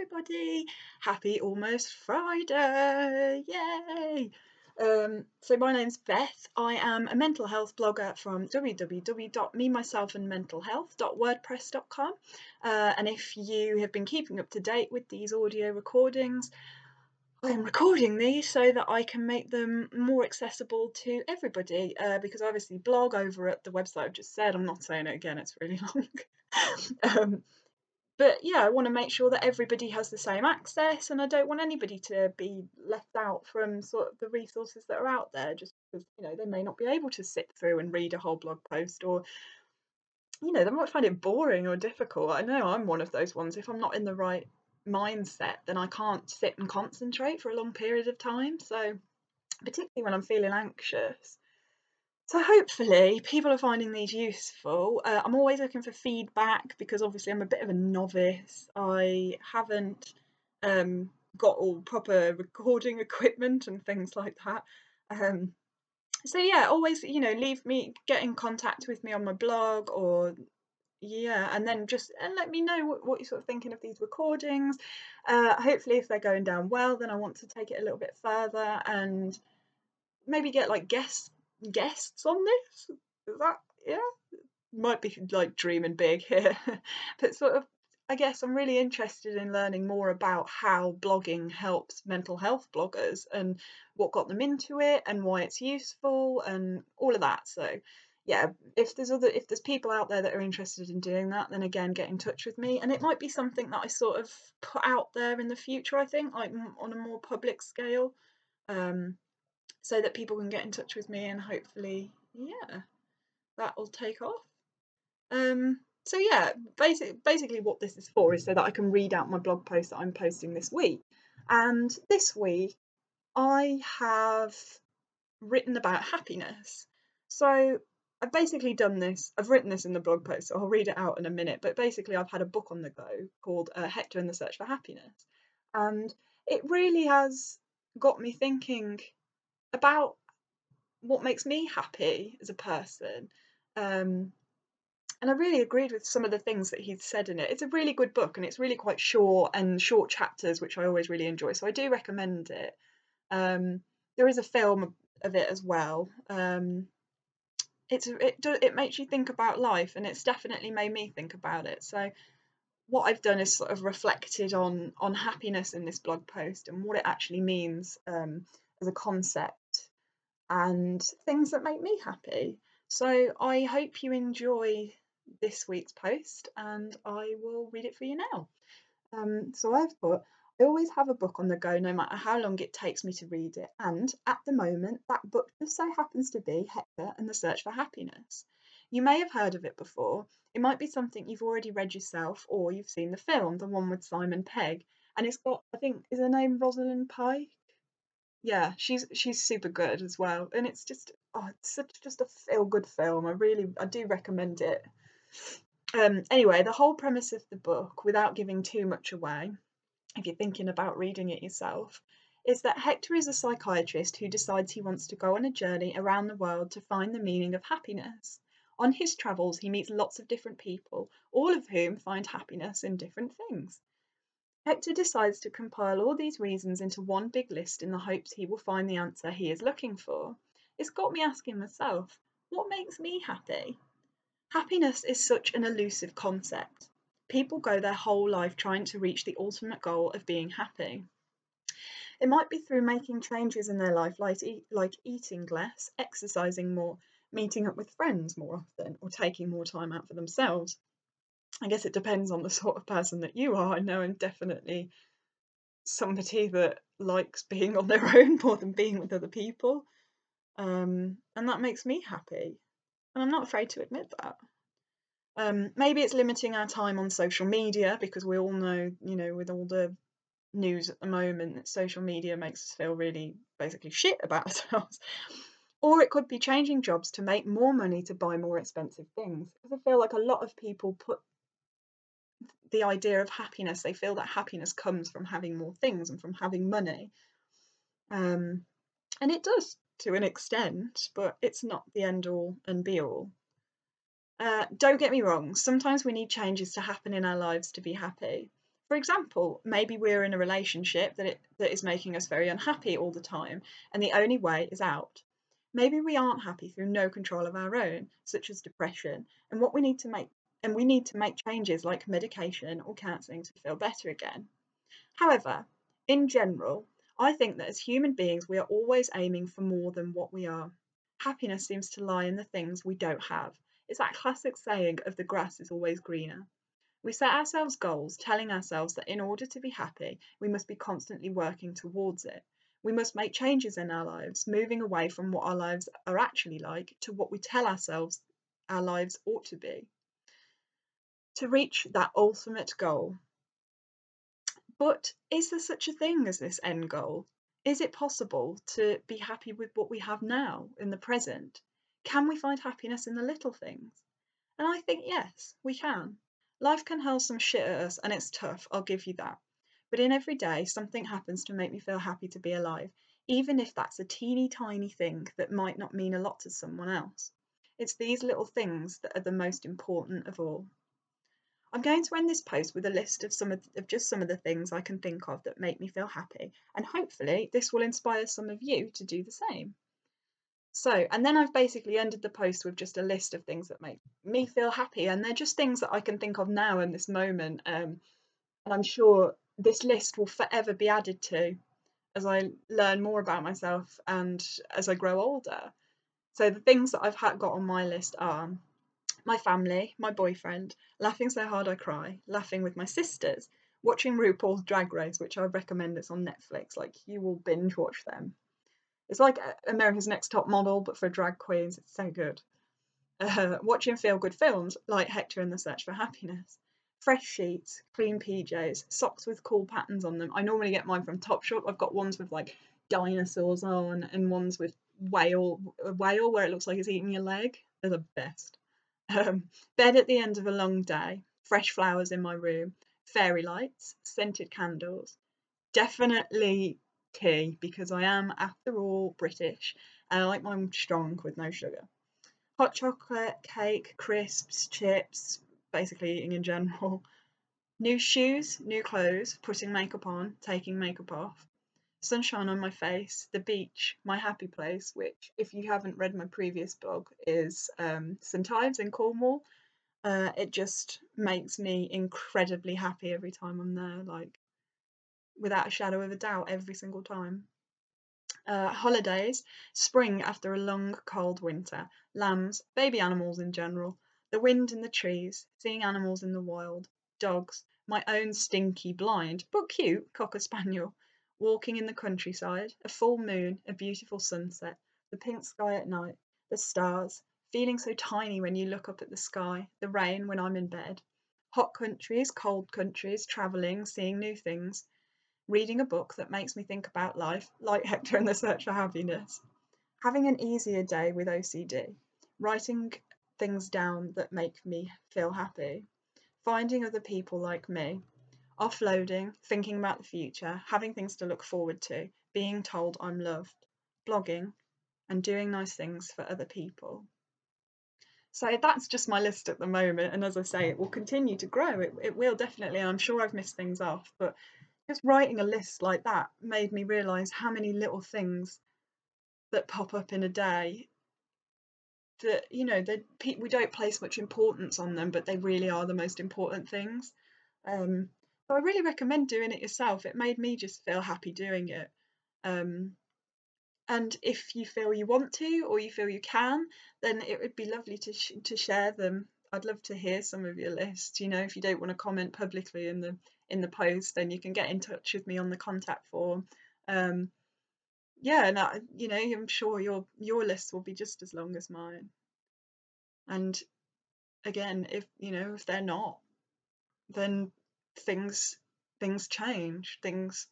everybody. Happy almost Friday. Yay! Um, so my name's Beth. I am a mental health blogger from www.memyselfandmentalhealth.wordpress.com. Uh, and if you have been keeping up to date with these audio recordings, I am recording these so that I can make them more accessible to everybody uh, because obviously blog over at the website I've just said. I'm not saying it again, it's really long. um, but yeah, I want to make sure that everybody has the same access, and I don't want anybody to be left out from sort of the resources that are out there just because you know they may not be able to sit through and read a whole blog post or you know they might find it boring or difficult. I know I'm one of those ones. If I'm not in the right mindset, then I can't sit and concentrate for a long period of time. So particularly when I'm feeling anxious, so hopefully people are finding these useful. Uh, I'm always looking for feedback because obviously I'm a bit of a novice. I haven't um, got all proper recording equipment and things like that. Um, so yeah, always you know leave me get in contact with me on my blog or yeah, and then just and let me know what, what you're sort of thinking of these recordings. Uh, hopefully, if they're going down well, then I want to take it a little bit further and maybe get like guests guests on this. Is that yeah? Might be like dreaming big here, but sort of. I guess I'm really interested in learning more about how blogging helps mental health bloggers and what got them into it and why it's useful and all of that. So, yeah, if there's other if there's people out there that are interested in doing that, then again get in touch with me. And it might be something that I sort of put out there in the future. I think like on a more public scale. Um, so that people can get in touch with me and hopefully, yeah, that will take off. Um, so yeah, basic, basically what this is for is so that I can read out my blog post that I'm posting this week. And this week I have written about happiness. So I've basically done this, I've written this in the blog post, so I'll read it out in a minute. But basically, I've had a book on the go called uh, Hector and the Search for Happiness. And it really has got me thinking about what makes me happy as a person. Um, and I really agreed with some of the things that he'd said in it. It's a really good book and it's really quite short and short chapters, which I always really enjoy. So I do recommend it. Um, there is a film of it as well. Um, it's it do, it makes you think about life, and it's definitely made me think about it. So what I've done is sort of reflected on on happiness in this blog post and what it actually means um, as a concept and things that make me happy. So I hope you enjoy this week's post and I will read it for you now. Um, so I've put, I always have a book on the go no matter how long it takes me to read it. And at the moment, that book just so happens to be Hector and the Search for Happiness. You may have heard of it before. It might be something you've already read yourself or you've seen the film, the one with Simon Pegg. And it's got, I think, is her name Rosalind Pike? Yeah, she's she's super good as well, and it's just oh, it's such just a feel good film. I really I do recommend it. Um, anyway, the whole premise of the book, without giving too much away, if you're thinking about reading it yourself, is that Hector is a psychiatrist who decides he wants to go on a journey around the world to find the meaning of happiness. On his travels, he meets lots of different people, all of whom find happiness in different things. Hector decides to compile all these reasons into one big list in the hopes he will find the answer he is looking for. It's got me asking myself, what makes me happy? Happiness is such an elusive concept. People go their whole life trying to reach the ultimate goal of being happy. It might be through making changes in their life, like, like eating less, exercising more, meeting up with friends more often, or taking more time out for themselves. I guess it depends on the sort of person that you are. I know I'm definitely somebody that likes being on their own more than being with other people. Um, and that makes me happy. And I'm not afraid to admit that. Um, maybe it's limiting our time on social media because we all know, you know, with all the news at the moment, that social media makes us feel really basically shit about ourselves. Or it could be changing jobs to make more money to buy more expensive things. Because I feel like a lot of people put the idea of happiness. They feel that happiness comes from having more things and from having money. Um, and it does to an extent, but it's not the end all and be all. Uh, don't get me wrong, sometimes we need changes to happen in our lives to be happy. For example, maybe we're in a relationship that, it, that is making us very unhappy all the time, and the only way is out. Maybe we aren't happy through no control of our own, such as depression, and what we need to make and we need to make changes like medication or counselling to feel better again. However, in general, I think that as human beings, we are always aiming for more than what we are. Happiness seems to lie in the things we don't have. It's that classic saying of the grass is always greener. We set ourselves goals, telling ourselves that in order to be happy, we must be constantly working towards it. We must make changes in our lives, moving away from what our lives are actually like to what we tell ourselves our lives ought to be to reach that ultimate goal. But is there such a thing as this end goal? Is it possible to be happy with what we have now in the present? Can we find happiness in the little things? And I think yes, we can. Life can hurl some shit at us and it's tough, I'll give you that. But in every day, something happens to make me feel happy to be alive, even if that's a teeny tiny thing that might not mean a lot to someone else. It's these little things that are the most important of all. I'm going to end this post with a list of some of, of, just some of the things I can think of that make me feel happy, and hopefully this will inspire some of you to do the same. So, and then I've basically ended the post with just a list of things that make me feel happy, and they're just things that I can think of now in this moment. Um, and I'm sure this list will forever be added to as I learn more about myself and as I grow older. So the things that I've got on my list are my family, my boyfriend, laughing so hard I cry, laughing with my sisters, watching RuPaul's Drag Race, which I recommend it's on Netflix. Like you will binge watch them. It's like America's Next Top Model, but for drag queens. It's so good. Uh, watching feel good films like Hector and the Search for Happiness. Fresh sheets, clean PJs, socks with cool patterns on them. I normally get mine from Topshop. I've got ones with like dinosaurs on and ones with whale a whale where it looks like it's eating your leg. They're the best. Um, bed at the end of a long day, fresh flowers in my room, fairy lights, scented candles. Definitely tea because I am, after all, British and I like mine strong with no sugar. Hot chocolate, cake, crisps, chips, basically eating in general. New shoes, new clothes, putting makeup on, taking makeup off sunshine on my face, the beach, my happy place, which, if you haven't read my previous blog, is um, St Ives in Cornwall. Uh, it just makes me incredibly happy every time I'm there, like without a shadow of a doubt, every single time. Uh, holidays, spring after a long cold winter, lambs, baby animals in general, the wind in the trees, seeing animals in the wild, dogs, my own stinky, blind, but cute cocker spaniel, walking in the countryside, a full moon, a beautiful sunset, the pink sky at night, the stars, feeling so tiny when you look up at the sky, the rain when I'm in bed, hot countries, cold countries, travelling, seeing new things, reading a book that makes me think about life, like Hector and the Search for Happiness, having an easier day with OCD, writing things down that make me feel happy, finding other people like me, offloading, thinking about the future, having things to look forward to, being told I'm loved, blogging, and doing nice things for other people. So that's just my list at the moment. And as I say, it will continue to grow. It, it will definitely. And I'm sure I've missed things off. But just writing a list like that made me realise how many little things that pop up in a day that, you know, that we don't place much importance on them, but they really are the most important things. Um, so I really recommend doing it yourself. It made me just feel happy doing it. Um, and if you feel you want to or you feel you can, then it would be lovely to sh- to share them. I'd love to hear some of your lists. You know, if you don't want to comment publicly in the in the post, then you can get in touch with me on the contact form. Um, yeah, and I, you know, I'm sure your your list will be just as long as mine. And again, if you know if they're not, then things things change, things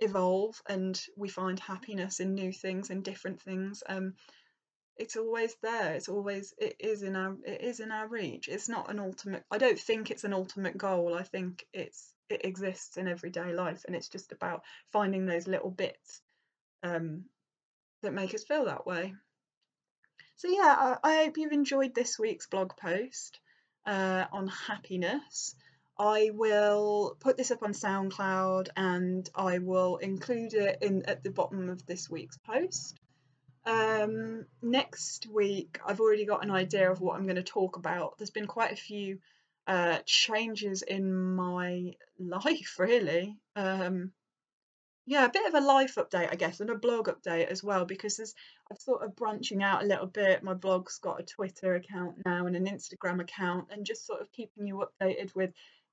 evolve, and we find happiness in new things and different things. Um, it's always there. It's always it is in our it is in our reach. It's not an ultimate. I don't think it's an ultimate goal. I think it's it exists in everyday life, and it's just about finding those little bits um, that make us feel that way. So yeah, I, I hope you've enjoyed this week's blog post uh, on happiness. I will put this up on SoundCloud and I will include it in at the bottom of this week's post. Um, next week, I've already got an idea of what I'm going to talk about. There's been quite a few uh, changes in my life, really. Um, yeah, a bit of a life update, I guess, and a blog update as well, because there's I'm sort of branching out a little bit. My blog's got a Twitter account now and an Instagram account, and just sort of keeping you updated with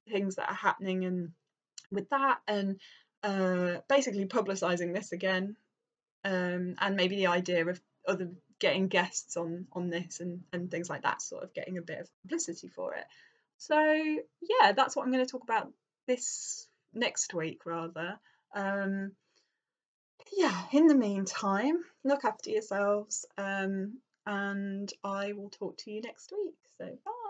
things that are happening and with that, and uh, basically publicising this again, um, and maybe the idea of other getting guests on on this and and things like that, sort of getting a bit of publicity for it. So yeah, that's what I'm going to talk about this next week, rather. Um, yeah, in the meantime, look after yourselves, um, and I will talk to you next week. So, bye.